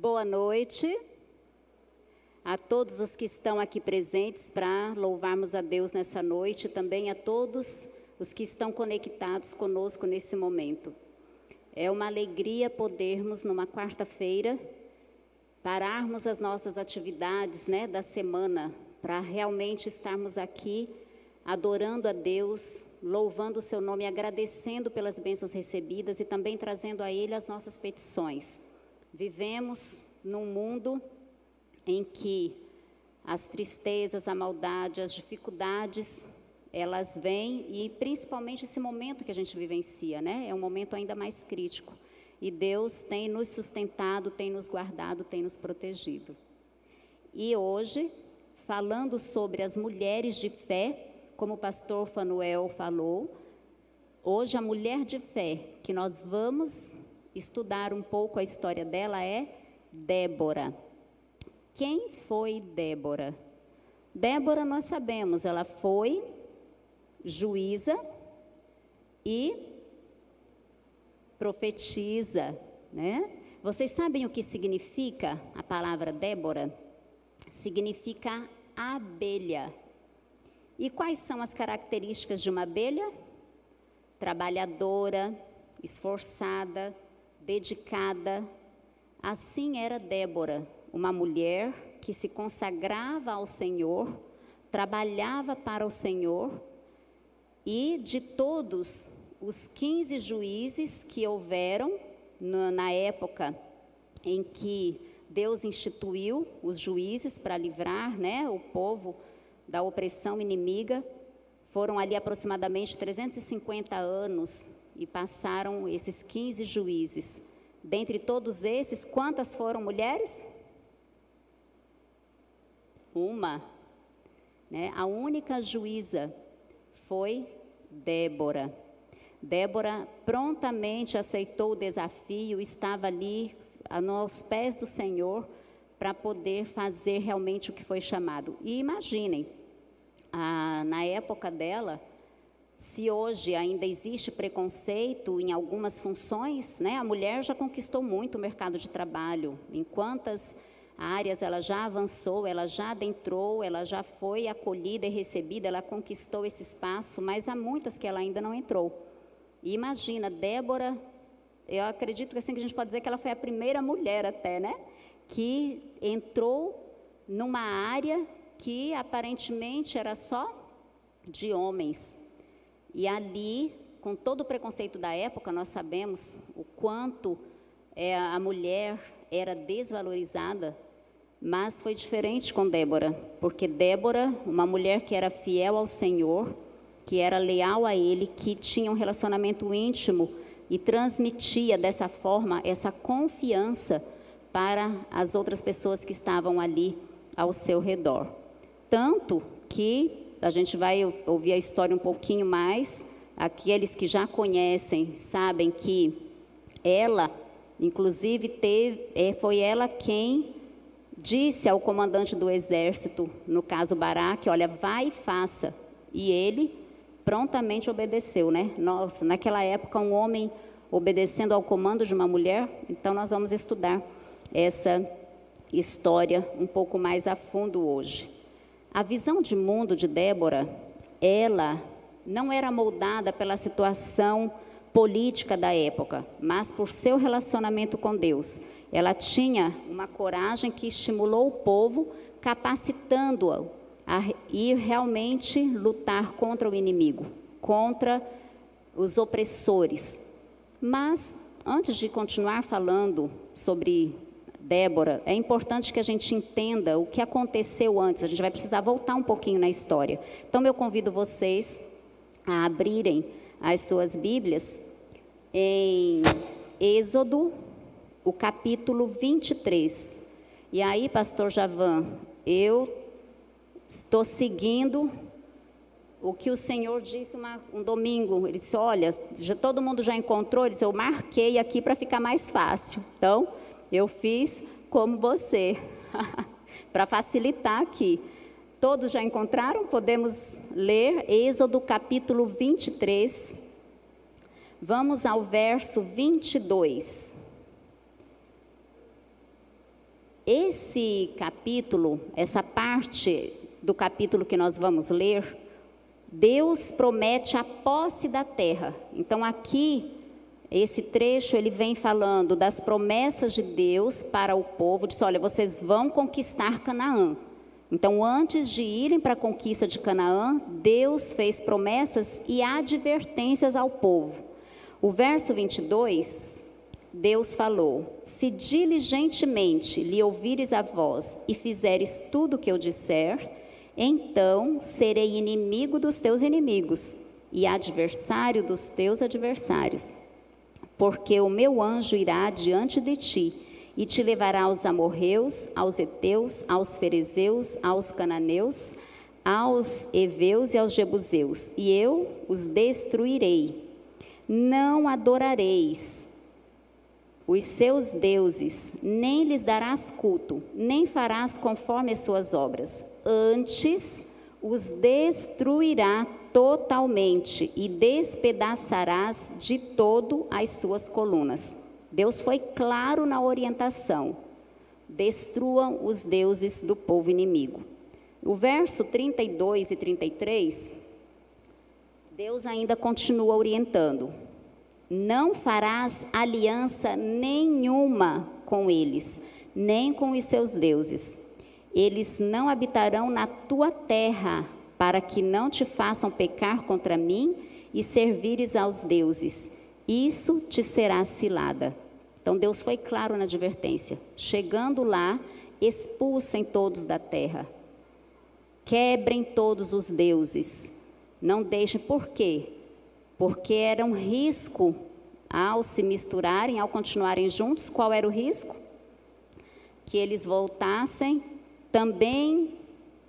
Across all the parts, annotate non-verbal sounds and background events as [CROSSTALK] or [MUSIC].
Boa noite a todos os que estão aqui presentes para louvarmos a Deus nessa noite, também a todos os que estão conectados conosco nesse momento. É uma alegria podermos, numa quarta-feira, pararmos as nossas atividades né, da semana, para realmente estarmos aqui adorando a Deus, louvando o seu nome, agradecendo pelas bênçãos recebidas e também trazendo a Ele as nossas petições. Vivemos num mundo em que as tristezas, a maldade, as dificuldades, elas vêm e principalmente esse momento que a gente vivencia, né? É um momento ainda mais crítico. E Deus tem nos sustentado, tem nos guardado, tem nos protegido. E hoje, falando sobre as mulheres de fé, como o pastor Fanuel falou, hoje a mulher de fé que nós vamos estudar um pouco a história dela é Débora. Quem foi Débora? Débora, nós sabemos, ela foi juíza e profetiza, né? Vocês sabem o que significa a palavra Débora? Significa abelha. E quais são as características de uma abelha? Trabalhadora, esforçada, dedicada. Assim era Débora, uma mulher que se consagrava ao Senhor, trabalhava para o Senhor, e de todos os 15 juízes que houveram na época em que Deus instituiu os juízes para livrar né, o povo da opressão inimiga, foram ali aproximadamente 350 anos e passaram esses 15 juízes. Dentre todos esses, quantas foram mulheres? Uma. Né? A única juíza foi Débora. Débora prontamente aceitou o desafio, estava ali aos pés do Senhor para poder fazer realmente o que foi chamado. E imaginem, a, na época dela, se hoje ainda existe preconceito em algumas funções, né, a mulher já conquistou muito o mercado de trabalho. Em quantas áreas ela já avançou, ela já adentrou, ela já foi acolhida e recebida, ela conquistou esse espaço, mas há muitas que ela ainda não entrou. E imagina, Débora, eu acredito que assim que a gente pode dizer que ela foi a primeira mulher até, né, que entrou numa área que aparentemente era só de homens. E ali, com todo o preconceito da época, nós sabemos o quanto é, a mulher era desvalorizada, mas foi diferente com Débora, porque Débora, uma mulher que era fiel ao Senhor, que era leal a Ele, que tinha um relacionamento íntimo e transmitia dessa forma essa confiança para as outras pessoas que estavam ali ao seu redor. Tanto que a gente vai ouvir a história um pouquinho mais. Aqueles que já conhecem sabem que ela, inclusive, teve, é, foi ela quem disse ao comandante do exército, no caso Baraque, olha, vai e faça. E ele prontamente obedeceu, né? Nossa, naquela época um homem obedecendo ao comando de uma mulher. Então nós vamos estudar essa história um pouco mais a fundo hoje. A visão de mundo de Débora, ela não era moldada pela situação política da época, mas por seu relacionamento com Deus. Ela tinha uma coragem que estimulou o povo, capacitando-o a ir realmente lutar contra o inimigo, contra os opressores. Mas, antes de continuar falando sobre Débora, é importante que a gente entenda o que aconteceu antes. A gente vai precisar voltar um pouquinho na história. Então, eu convido vocês a abrirem as suas Bíblias em Êxodo, o capítulo 23. E aí, pastor Javan, eu estou seguindo o que o Senhor disse uma, um domingo. Ele disse: Olha, já, todo mundo já encontrou? Ele disse: Eu marquei aqui para ficar mais fácil. Então, eu fiz como você, [LAUGHS] para facilitar aqui. Todos já encontraram? Podemos ler Êxodo capítulo 23. Vamos ao verso 22. Esse capítulo, essa parte do capítulo que nós vamos ler, Deus promete a posse da terra. Então aqui esse trecho ele vem falando das promessas de Deus para o povo, diz: olha, vocês vão conquistar Canaã. Então, antes de irem para a conquista de Canaã, Deus fez promessas e advertências ao povo. O verso 22, Deus falou: Se diligentemente lhe ouvires a voz e fizeres tudo o que eu disser, então serei inimigo dos teus inimigos e adversário dos teus adversários porque o meu anjo irá diante de ti e te levará aos amorreus, aos heteus, aos ferezeus, aos cananeus, aos heveus e aos jebuseus, e eu os destruirei. Não adorareis os seus deuses, nem lhes darás culto, nem farás conforme as suas obras. Antes os destruirá totalmente e despedaçarás de todo as suas colunas. Deus foi claro na orientação: destruam os deuses do povo inimigo. O verso 32 e 33, Deus ainda continua orientando: não farás aliança nenhuma com eles, nem com os seus deuses. Eles não habitarão na tua terra, para que não te façam pecar contra mim e servires aos deuses. Isso te será cilada. Então Deus foi claro na advertência. Chegando lá, expulsem todos da terra. Quebrem todos os deuses. Não deixem, por quê? Porque era um risco ao se misturarem, ao continuarem juntos. Qual era o risco? Que eles voltassem também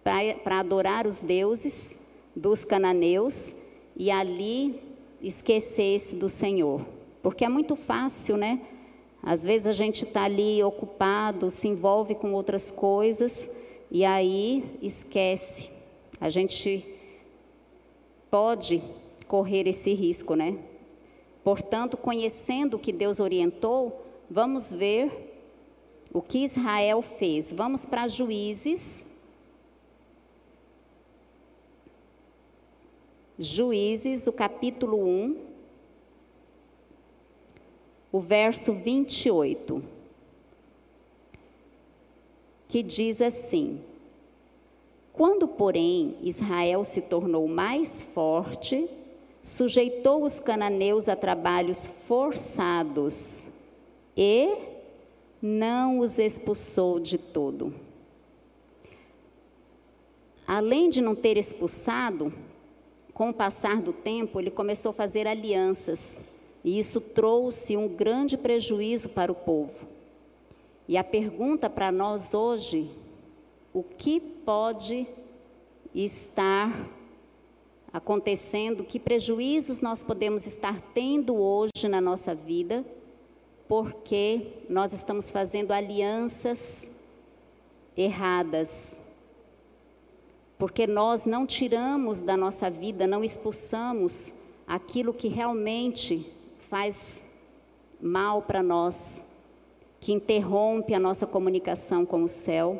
para adorar os deuses dos cananeus e ali esquecesse do Senhor. Porque é muito fácil, né? Às vezes a gente está ali ocupado, se envolve com outras coisas e aí esquece. A gente pode correr esse risco, né? Portanto, conhecendo o que Deus orientou, vamos ver o que Israel fez. Vamos para Juízes Juízes, o capítulo 1, o verso 28, que diz assim: Quando, porém, Israel se tornou mais forte, sujeitou os cananeus a trabalhos forçados e não os expulsou de todo. Além de não ter expulsado, com o passar do tempo, ele começou a fazer alianças, e isso trouxe um grande prejuízo para o povo. E a pergunta para nós hoje, o que pode estar acontecendo, que prejuízos nós podemos estar tendo hoje na nossa vida, porque nós estamos fazendo alianças erradas, porque nós não tiramos da nossa vida, não expulsamos aquilo que realmente faz mal para nós, que interrompe a nossa comunicação com o céu.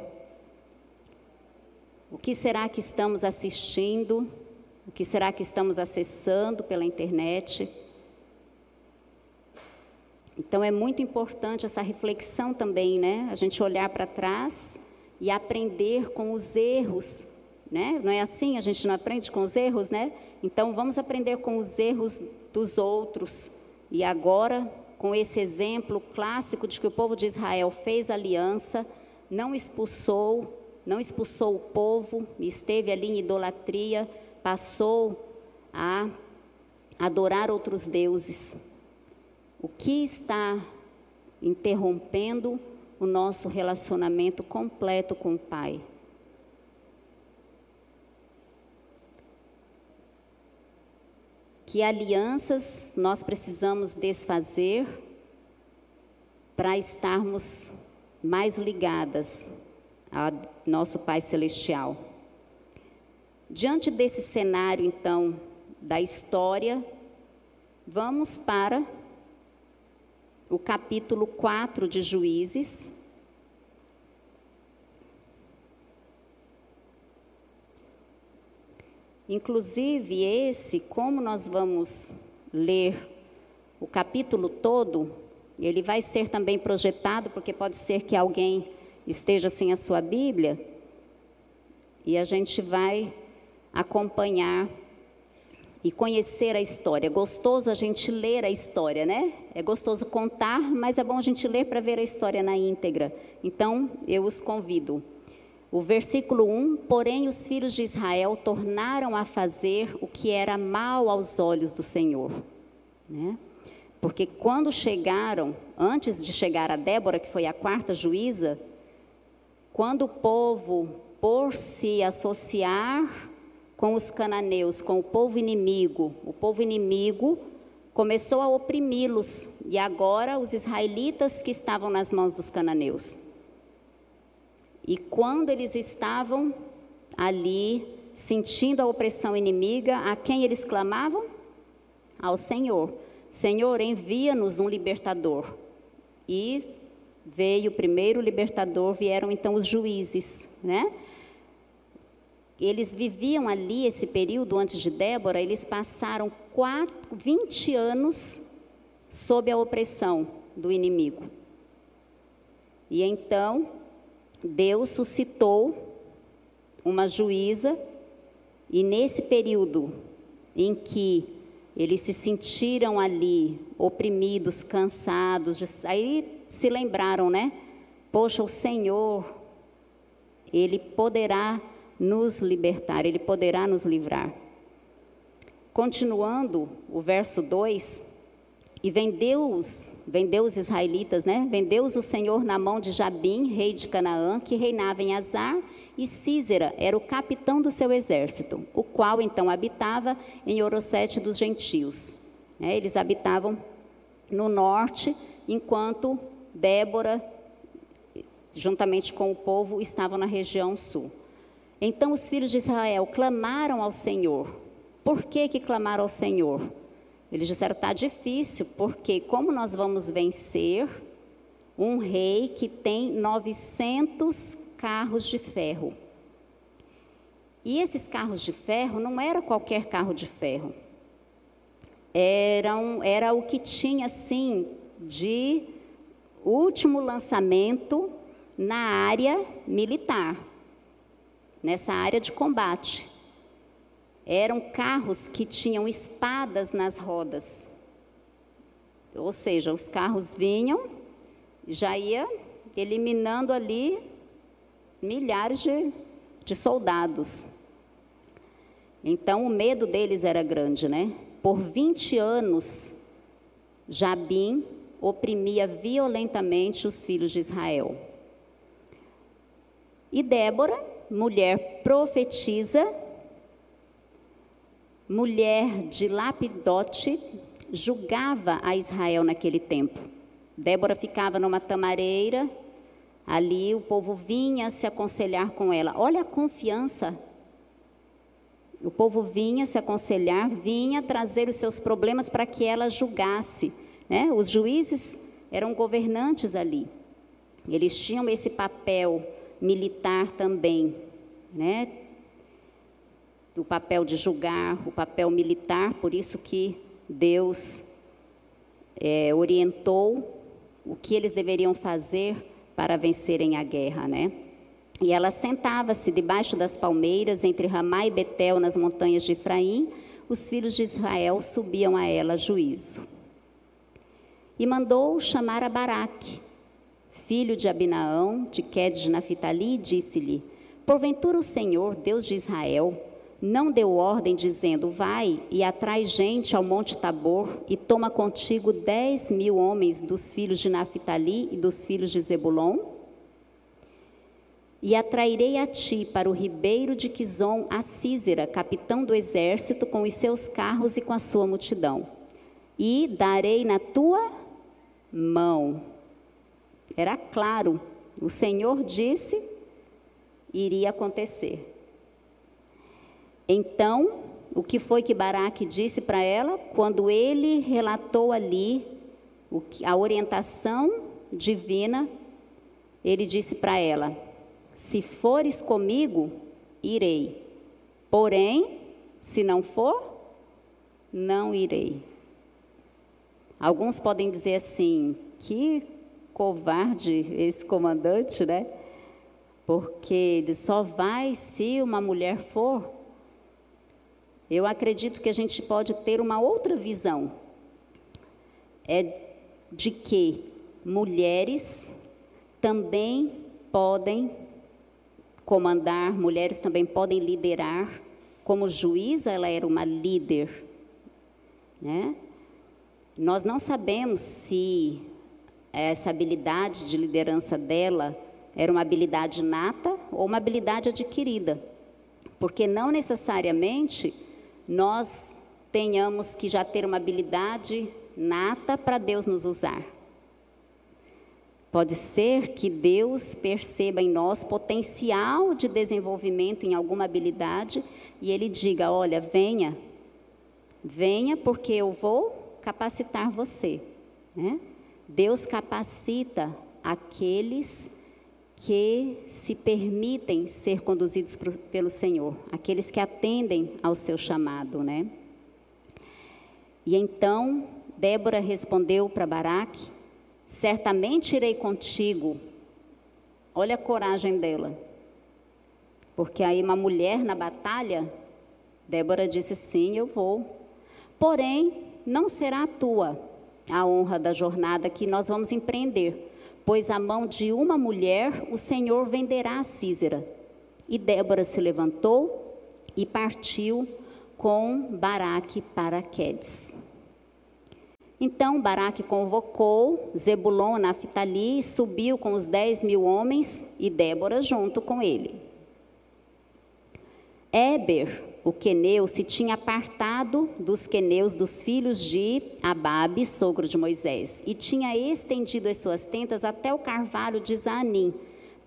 O que será que estamos assistindo? O que será que estamos acessando pela internet? Então é muito importante essa reflexão também, né? A gente olhar para trás e aprender com os erros né? Não é assim? A gente não aprende com os erros, né? Então vamos aprender com os erros dos outros. E agora, com esse exemplo clássico de que o povo de Israel fez aliança, não expulsou, não expulsou o povo, esteve ali em idolatria, passou a adorar outros deuses. O que está interrompendo o nosso relacionamento completo com o Pai? Que alianças nós precisamos desfazer para estarmos mais ligadas a nosso Pai Celestial. Diante desse cenário, então, da história, vamos para o capítulo 4 de Juízes, Inclusive, esse, como nós vamos ler o capítulo todo, ele vai ser também projetado, porque pode ser que alguém esteja sem a sua Bíblia, e a gente vai acompanhar e conhecer a história. É gostoso a gente ler a história, né? É gostoso contar, mas é bom a gente ler para ver a história na íntegra. Então, eu os convido. O versículo 1: Porém, os filhos de Israel tornaram a fazer o que era mal aos olhos do Senhor. Né? Porque quando chegaram, antes de chegar a Débora, que foi a quarta juíza, quando o povo, por se associar com os cananeus, com o povo inimigo. O povo inimigo começou a oprimi-los e agora os israelitas que estavam nas mãos dos cananeus. E quando eles estavam ali sentindo a opressão inimiga, a quem eles clamavam? Ao Senhor. Senhor, envia-nos um libertador. E veio o primeiro libertador, vieram então os juízes, né? eles viviam ali esse período antes de Débora, eles passaram quatro, 20 anos sob a opressão do inimigo. E então, Deus suscitou uma juíza, e nesse período em que eles se sentiram ali oprimidos, cansados, aí se lembraram, né? Poxa, o Senhor, Ele poderá nos libertar, Ele poderá nos livrar. Continuando o verso 2, e vendeu os, vendeu os israelitas, né? Vendeu-os o Senhor na mão de Jabim, rei de Canaã, que reinava em Azar, e Císera era o capitão do seu exército, o qual então habitava em Orosete dos gentios. É, eles habitavam no norte, enquanto Débora, juntamente com o povo, estavam na região sul. Então os filhos de Israel clamaram ao Senhor. Por que que clamaram ao Senhor? Eles disseram, está difícil, porque como nós vamos vencer um rei que tem 900 carros de ferro? E esses carros de ferro não era qualquer carro de ferro. Eram, era o que tinha, assim, de último lançamento na área militar nessa área de combate. Eram carros que tinham espadas nas rodas. Ou seja, os carros vinham, já ia eliminando ali milhares de, de soldados. Então o medo deles era grande, né? Por 20 anos, Jabim oprimia violentamente os filhos de Israel. E Débora mulher profetiza, mulher de Lapidote, julgava a Israel naquele tempo. Débora ficava numa tamareira, ali o povo vinha se aconselhar com ela. Olha a confiança. O povo vinha se aconselhar, vinha trazer os seus problemas para que ela julgasse. Né? Os juízes eram governantes ali. Eles tinham esse papel militar também, né? O papel de julgar, o papel militar, por isso que Deus é, orientou o que eles deveriam fazer para vencerem a guerra, né? E ela sentava-se debaixo das palmeiras entre Ramá e Betel nas montanhas de Efraim. Os filhos de Israel subiam a ela juízo. E mandou chamar a Baraque, filho de Abinaão, de Quedes de Naphtali, e disse-lhe: Porventura o Senhor, Deus de Israel, não deu ordem dizendo: Vai e atrai gente ao monte Tabor e toma contigo dez mil homens dos filhos de Naphtali e dos filhos de Zebulon? E atrairei a ti para o ribeiro de Quizon a Císera, capitão do exército, com os seus carros e com a sua multidão. E darei na tua mão era claro, o Senhor disse, iria acontecer. Então, o que foi que Baraque disse para ela? Quando ele relatou ali a orientação divina, ele disse para ela: Se fores comigo, irei. Porém, Se não for, não irei. Alguns podem dizer assim: que covarde esse comandante, né? Porque só vai se uma mulher for. Eu acredito que a gente pode ter uma outra visão. É de que mulheres também podem comandar, mulheres também podem liderar. Como juíza, ela era uma líder, né? Nós não sabemos se essa habilidade de liderança dela era uma habilidade nata ou uma habilidade adquirida, porque não necessariamente nós tenhamos que já ter uma habilidade nata para Deus nos usar. Pode ser que Deus perceba em nós potencial de desenvolvimento em alguma habilidade e Ele diga: Olha, venha, venha, porque eu vou capacitar você. Né? Deus capacita aqueles que se permitem ser conduzidos pelo Senhor, aqueles que atendem ao seu chamado, né? E então Débora respondeu para Baraque Certamente irei contigo. Olha a coragem dela. Porque aí uma mulher na batalha, Débora disse: Sim, eu vou. Porém, não será tua a honra da jornada que nós vamos empreender, pois a mão de uma mulher o Senhor venderá a Císera. E Débora se levantou e partiu com Baraque para Quedes. Então Baraque convocou Zebulon, Naftali, e subiu com os dez mil homens e Débora junto com ele. Éber, o queneu, se tinha apartado dos queneus dos filhos de Ababe, sogro de Moisés, e tinha estendido as suas tentas até o carvalho de Zanim.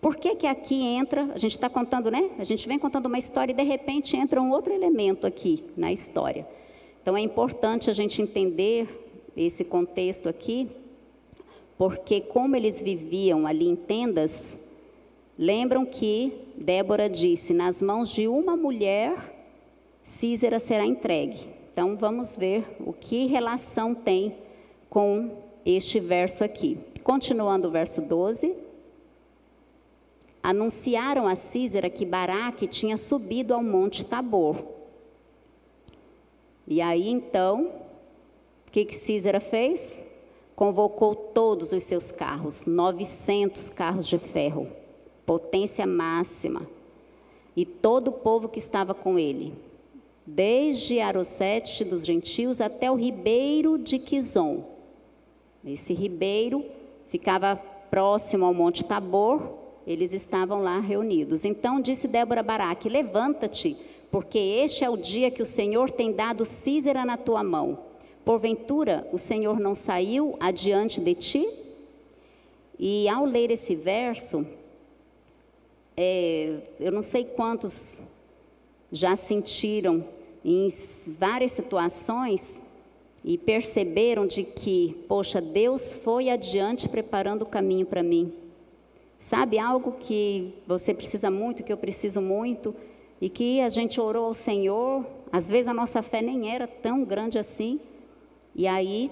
Por que, que aqui entra, a gente está contando, né? A gente vem contando uma história e de repente entra um outro elemento aqui na história. Então é importante a gente entender esse contexto aqui, porque como eles viviam ali em tendas, lembram que Débora disse: nas mãos de uma mulher, Císera será entregue. Então vamos ver o que relação tem com este verso aqui. Continuando o verso 12. Anunciaram a Císera que Baraque tinha subido ao monte Tabor. E aí então que, que Císera fez? Convocou todos os seus carros, 900 carros de ferro, potência máxima, e todo o povo que estava com ele, desde Arosete dos gentios até o ribeiro de Quizon. Esse ribeiro ficava próximo ao Monte Tabor, eles estavam lá reunidos. Então disse Débora Baraque: Levanta-te, porque este é o dia que o Senhor tem dado Císera na tua mão. Porventura o Senhor não saiu adiante de ti? E ao ler esse verso, é, eu não sei quantos já sentiram em várias situações e perceberam de que, poxa, Deus foi adiante preparando o caminho para mim. Sabe algo que você precisa muito, que eu preciso muito, e que a gente orou ao Senhor, às vezes a nossa fé nem era tão grande assim, e aí,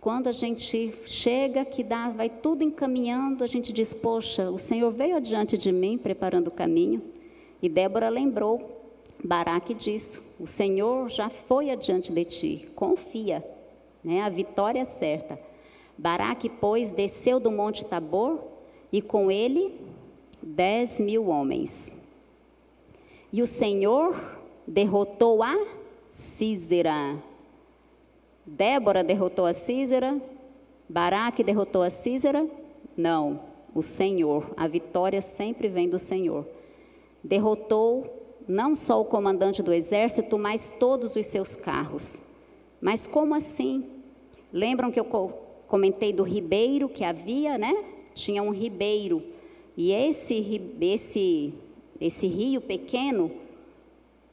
quando a gente chega, que dá, vai tudo encaminhando, a gente diz: Poxa, o Senhor veio adiante de mim, preparando o caminho. E Débora lembrou Baraque disso: O Senhor já foi adiante de ti, confia, né? a vitória é certa. Baraque, pois, desceu do monte Tabor e com ele dez mil homens. E o Senhor derrotou a Císera, Débora derrotou a Císera? Baraque derrotou a Císera? Não, o Senhor. A vitória sempre vem do Senhor. Derrotou não só o comandante do exército, mas todos os seus carros. Mas como assim? Lembram que eu comentei do ribeiro que havia, né? Tinha um ribeiro. E esse, esse, esse rio pequeno,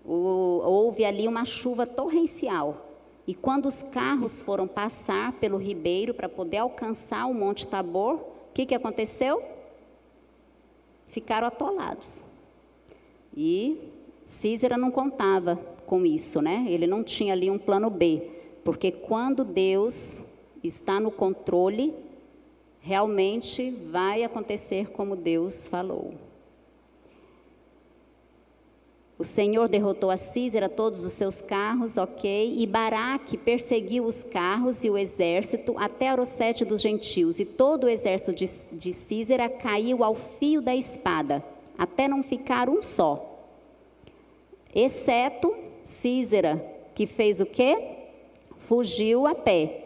o, houve ali uma chuva torrencial. E quando os carros foram passar pelo ribeiro para poder alcançar o Monte Tabor, o que, que aconteceu? Ficaram atolados. E Císera não contava com isso, né? Ele não tinha ali um plano B, porque quando Deus está no controle, realmente vai acontecer como Deus falou. O Senhor derrotou a Císera, todos os seus carros, ok? E Baraque perseguiu os carros e o exército até Arosete dos gentios. E todo o exército de, de Císera caiu ao fio da espada, até não ficar um só. Exceto Císera, que fez o quê? Fugiu a pé.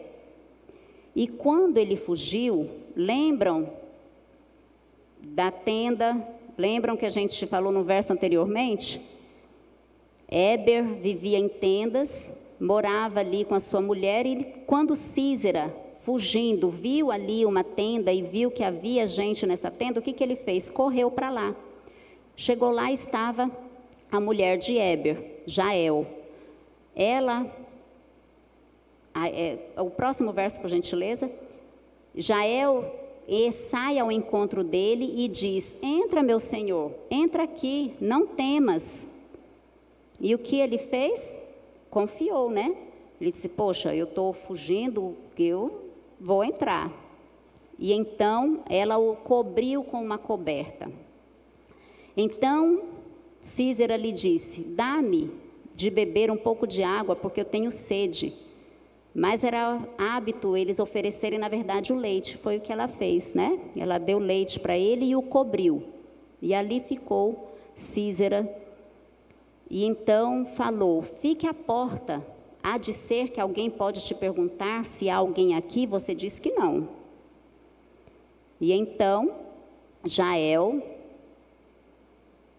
E quando ele fugiu, lembram da tenda, lembram que a gente falou no verso anteriormente? Éber vivia em tendas, morava ali com a sua mulher, e quando Císera, fugindo, viu ali uma tenda e viu que havia gente nessa tenda, o que, que ele fez? Correu para lá. Chegou lá estava a mulher de Éber, Jael. Ela, a, é, o próximo verso, por gentileza. Jael e sai ao encontro dele e diz: Entra, meu senhor, entra aqui, não temas. E o que ele fez? Confiou, né? Ele disse: Poxa, eu estou fugindo, eu vou entrar. E então ela o cobriu com uma coberta. Então Císera lhe disse: Dá-me de beber um pouco de água, porque eu tenho sede. Mas era hábito eles oferecerem, na verdade, o leite. Foi o que ela fez, né? Ela deu leite para ele e o cobriu. E ali ficou Císera e então falou: Fique à porta. Há de ser que alguém pode te perguntar se há alguém aqui, você diz que não. E então, Jael,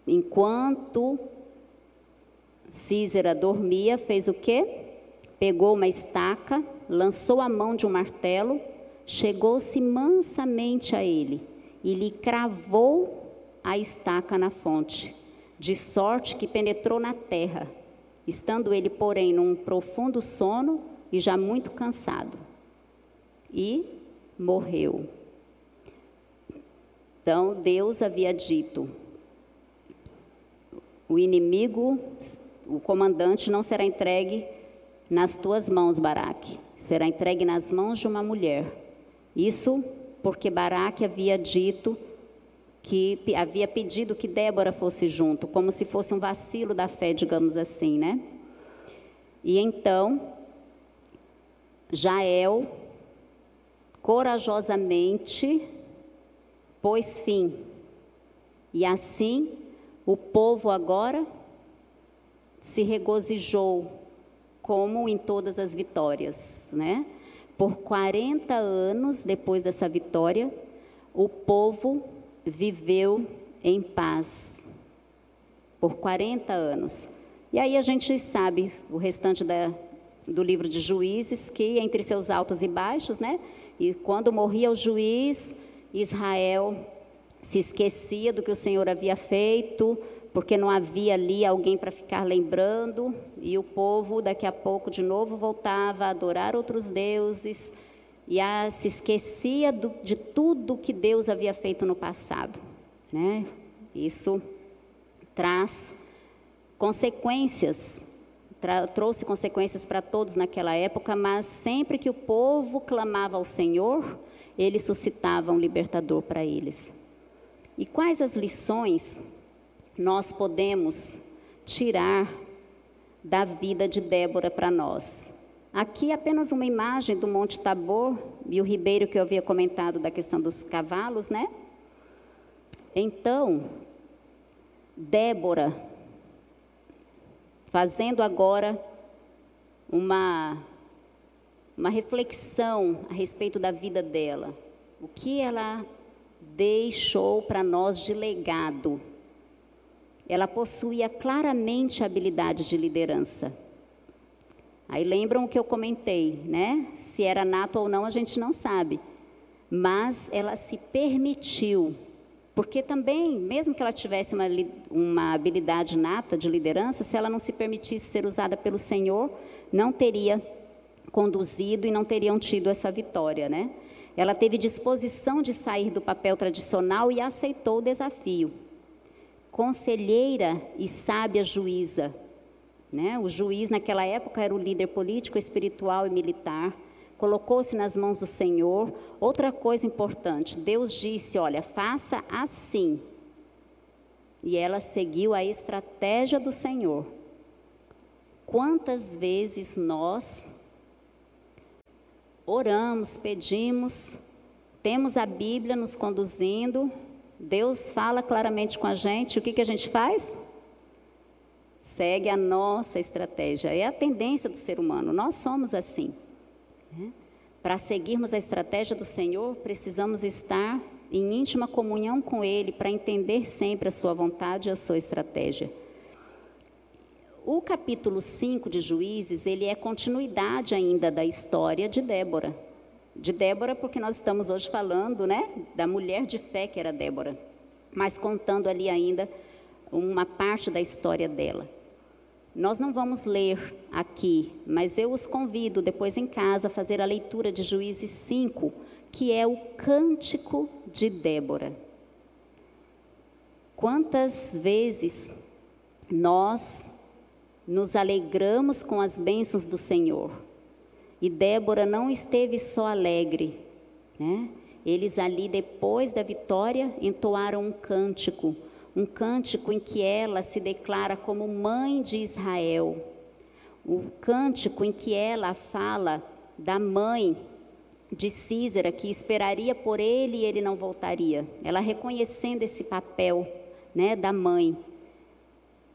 enquanto Císera dormia, fez o quê? Pegou uma estaca, lançou a mão de um martelo, chegou-se mansamente a ele e lhe cravou a estaca na fonte de sorte que penetrou na terra, estando ele, porém, num profundo sono e já muito cansado. E morreu. Então, Deus havia dito: o inimigo, o comandante, não será entregue nas tuas mãos, Baraque, será entregue nas mãos de uma mulher. Isso porque Baraque havia dito que havia pedido que Débora fosse junto, como se fosse um vacilo da fé, digamos assim, né? E então, Jael corajosamente pôs fim. E assim, o povo agora se regozijou, como em todas as vitórias, né? Por 40 anos depois dessa vitória, o povo viveu em paz por 40 anos. E aí a gente sabe o restante da, do livro de Juízes, que entre seus altos e baixos, né? E quando morria o juiz, Israel se esquecia do que o Senhor havia feito, porque não havia ali alguém para ficar lembrando, e o povo daqui a pouco de novo voltava a adorar outros deuses, e a, se esquecia do, de tudo que Deus havia feito no passado. Né? Isso traz consequências, tra, trouxe consequências para todos naquela época, mas sempre que o povo clamava ao Senhor, ele suscitava um libertador para eles. E quais as lições nós podemos tirar da vida de Débora para nós? Aqui é apenas uma imagem do Monte Tabor e o ribeiro que eu havia comentado da questão dos cavalos, né? Então, Débora, fazendo agora uma, uma reflexão a respeito da vida dela, o que ela deixou para nós de legado. Ela possuía claramente a habilidade de liderança. Aí lembram o que eu comentei, né? Se era nato ou não, a gente não sabe. Mas ela se permitiu, porque também, mesmo que ela tivesse uma, uma habilidade nata de liderança, se ela não se permitisse ser usada pelo Senhor, não teria conduzido e não teriam tido essa vitória, né? Ela teve disposição de sair do papel tradicional e aceitou o desafio. Conselheira e sábia juíza, Né? O juiz, naquela época, era o líder político, espiritual e militar. Colocou-se nas mãos do Senhor. Outra coisa importante: Deus disse: Olha, faça assim. E ela seguiu a estratégia do Senhor. Quantas vezes nós oramos, pedimos, temos a Bíblia nos conduzindo, Deus fala claramente com a gente, o que, que a gente faz? Segue a nossa estratégia. É a tendência do ser humano, nós somos assim. Né? Para seguirmos a estratégia do Senhor, precisamos estar em íntima comunhão com Ele para entender sempre a Sua vontade e a Sua estratégia. O capítulo 5 de Juízes, ele é continuidade ainda da história de Débora. De Débora, porque nós estamos hoje falando, né, da mulher de fé que era Débora, mas contando ali ainda uma parte da história dela. Nós não vamos ler aqui, mas eu os convido depois em casa a fazer a leitura de Juízes 5, que é o cântico de Débora. Quantas vezes nós nos alegramos com as bênçãos do Senhor. E Débora não esteve só alegre, né? Eles ali, depois da vitória, entoaram um cântico, um cântico em que ela se declara como mãe de Israel. O cântico em que ela fala da mãe de Císera, que esperaria por ele e ele não voltaria. Ela reconhecendo esse papel né, da mãe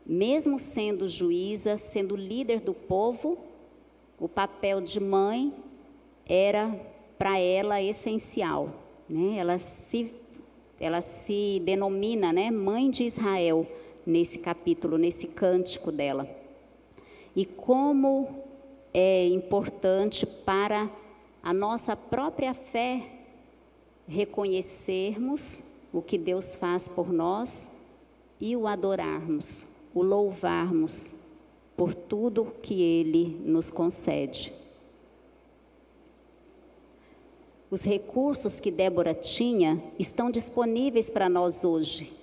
mesmo sendo juíza, sendo líder do povo, o papel de mãe era para ela essencial. Né? Ela, se, ela se denomina né, mãe de Israel nesse capítulo, nesse cântico dela. E como é importante para a nossa própria fé reconhecermos o que Deus faz por nós e o adorarmos o louvarmos por tudo que Ele nos concede. Os recursos que Débora tinha estão disponíveis para nós hoje.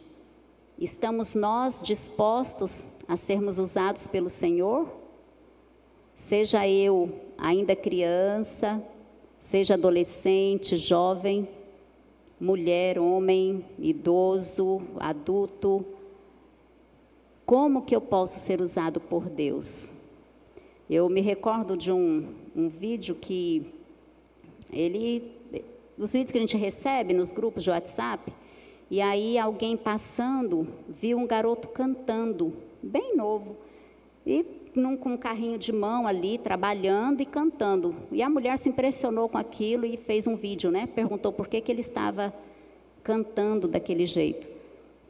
Estamos nós dispostos a sermos usados pelo Senhor? Seja eu ainda criança, seja adolescente, jovem, mulher, homem, idoso, adulto, como que eu posso ser usado por Deus? Eu me recordo de um, um vídeo que ele, os vídeos que a gente recebe nos grupos de WhatsApp, e aí alguém passando viu um garoto cantando, bem novo, e num, com um carrinho de mão ali, trabalhando e cantando. E a mulher se impressionou com aquilo e fez um vídeo, né? Perguntou por que, que ele estava cantando daquele jeito.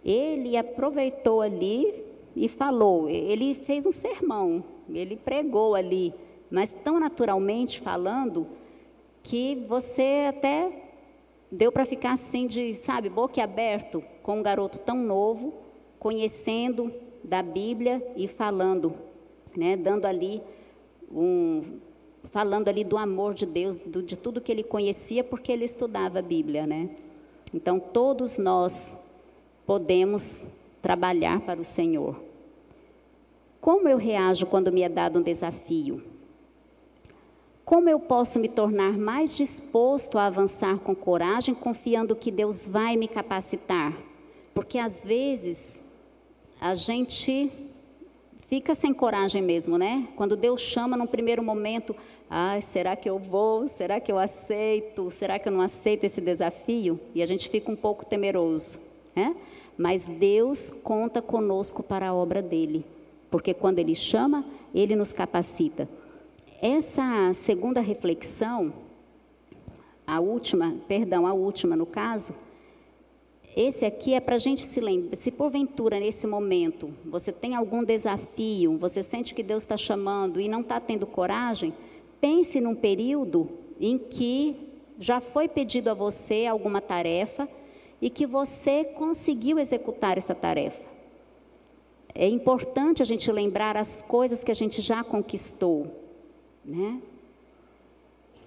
Ele aproveitou ali, e falou. Ele fez um sermão, ele pregou ali, mas tão naturalmente falando que você até deu para ficar assim de, sabe, boca aberto com um garoto tão novo, conhecendo da Bíblia e falando, né, dando ali um falando ali do amor de Deus, do, de tudo que ele conhecia porque ele estudava a Bíblia, né? Então todos nós podemos trabalhar para o Senhor. Como eu reajo quando me é dado um desafio? Como eu posso me tornar mais disposto a avançar com coragem, confiando que Deus vai me capacitar? Porque às vezes a gente fica sem coragem mesmo, né? Quando Deus chama num primeiro momento, ah, será que eu vou? Será que eu aceito? Será que eu não aceito esse desafio? E a gente fica um pouco temeroso, né? Mas Deus conta conosco para a obra dele porque quando Ele chama, Ele nos capacita. Essa segunda reflexão, a última, perdão, a última no caso, esse aqui é para a gente se lembrar, se porventura nesse momento você tem algum desafio, você sente que Deus está chamando e não está tendo coragem, pense num período em que já foi pedido a você alguma tarefa e que você conseguiu executar essa tarefa. É importante a gente lembrar as coisas que a gente já conquistou, né?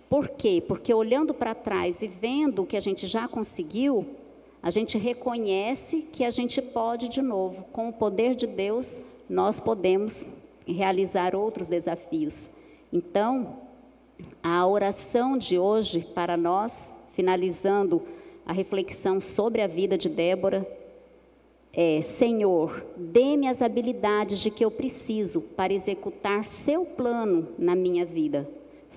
Por quê? Porque olhando para trás e vendo o que a gente já conseguiu, a gente reconhece que a gente pode de novo, com o poder de Deus, nós podemos realizar outros desafios. Então, a oração de hoje para nós, finalizando a reflexão sobre a vida de Débora, é: Senhor, dê-me as habilidades de que eu preciso para executar seu plano na minha vida.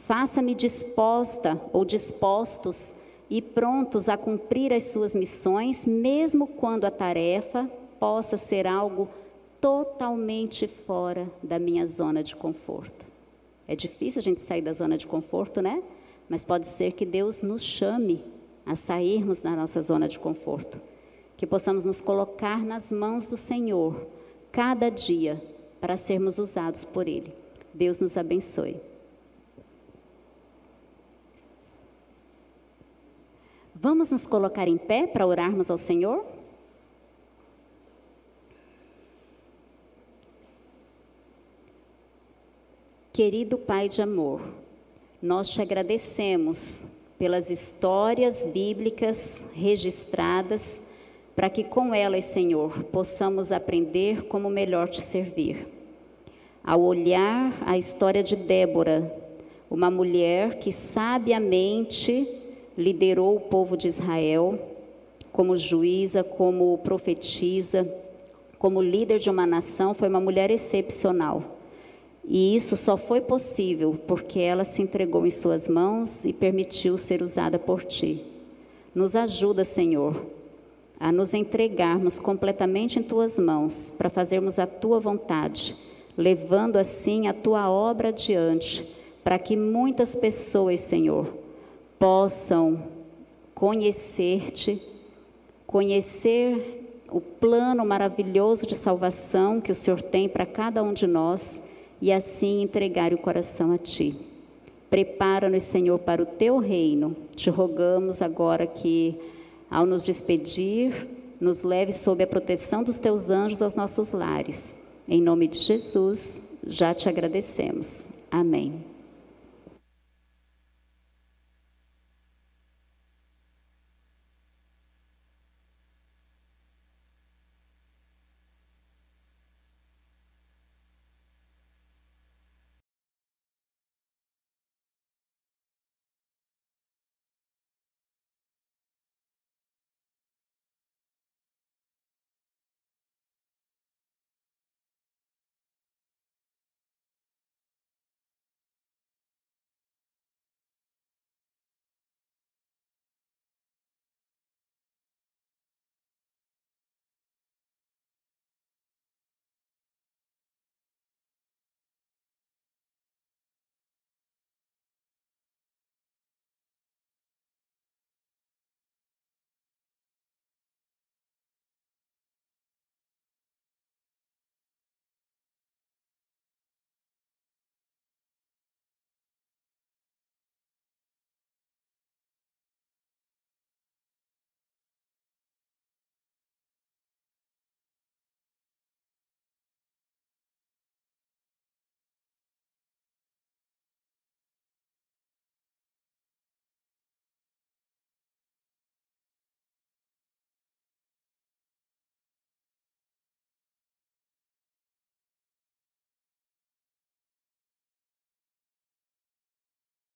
Faça-me disposta ou dispostos e prontos a cumprir as suas missões, mesmo quando a tarefa possa ser algo totalmente fora da minha zona de conforto. É difícil a gente sair da zona de conforto, né? Mas pode ser que Deus nos chame a sairmos da nossa zona de conforto. Que possamos nos colocar nas mãos do Senhor cada dia para sermos usados por Ele. Deus nos abençoe. Vamos nos colocar em pé para orarmos ao Senhor? Querido Pai de amor, nós te agradecemos pelas histórias bíblicas registradas, para que com elas, Senhor, possamos aprender como melhor te servir. Ao olhar a história de Débora, uma mulher que sabiamente liderou o povo de Israel como juíza, como profetisa, como líder de uma nação, foi uma mulher excepcional. E isso só foi possível porque ela se entregou em Suas mãos e permitiu ser usada por Ti. Nos ajuda, Senhor, a nos entregarmos completamente em Tuas mãos para fazermos a Tua vontade, levando assim a Tua obra adiante, para que muitas pessoas, Senhor, possam conhecer-te, conhecer o plano maravilhoso de salvação que o Senhor tem para cada um de nós e assim entregar o coração a Ti. Prepara-nos, Senhor, para o Teu reino. Te rogamos agora que, ao nos despedir, nos leve sob a proteção dos Teus anjos aos nossos lares. Em nome de Jesus, já te agradecemos. Amém.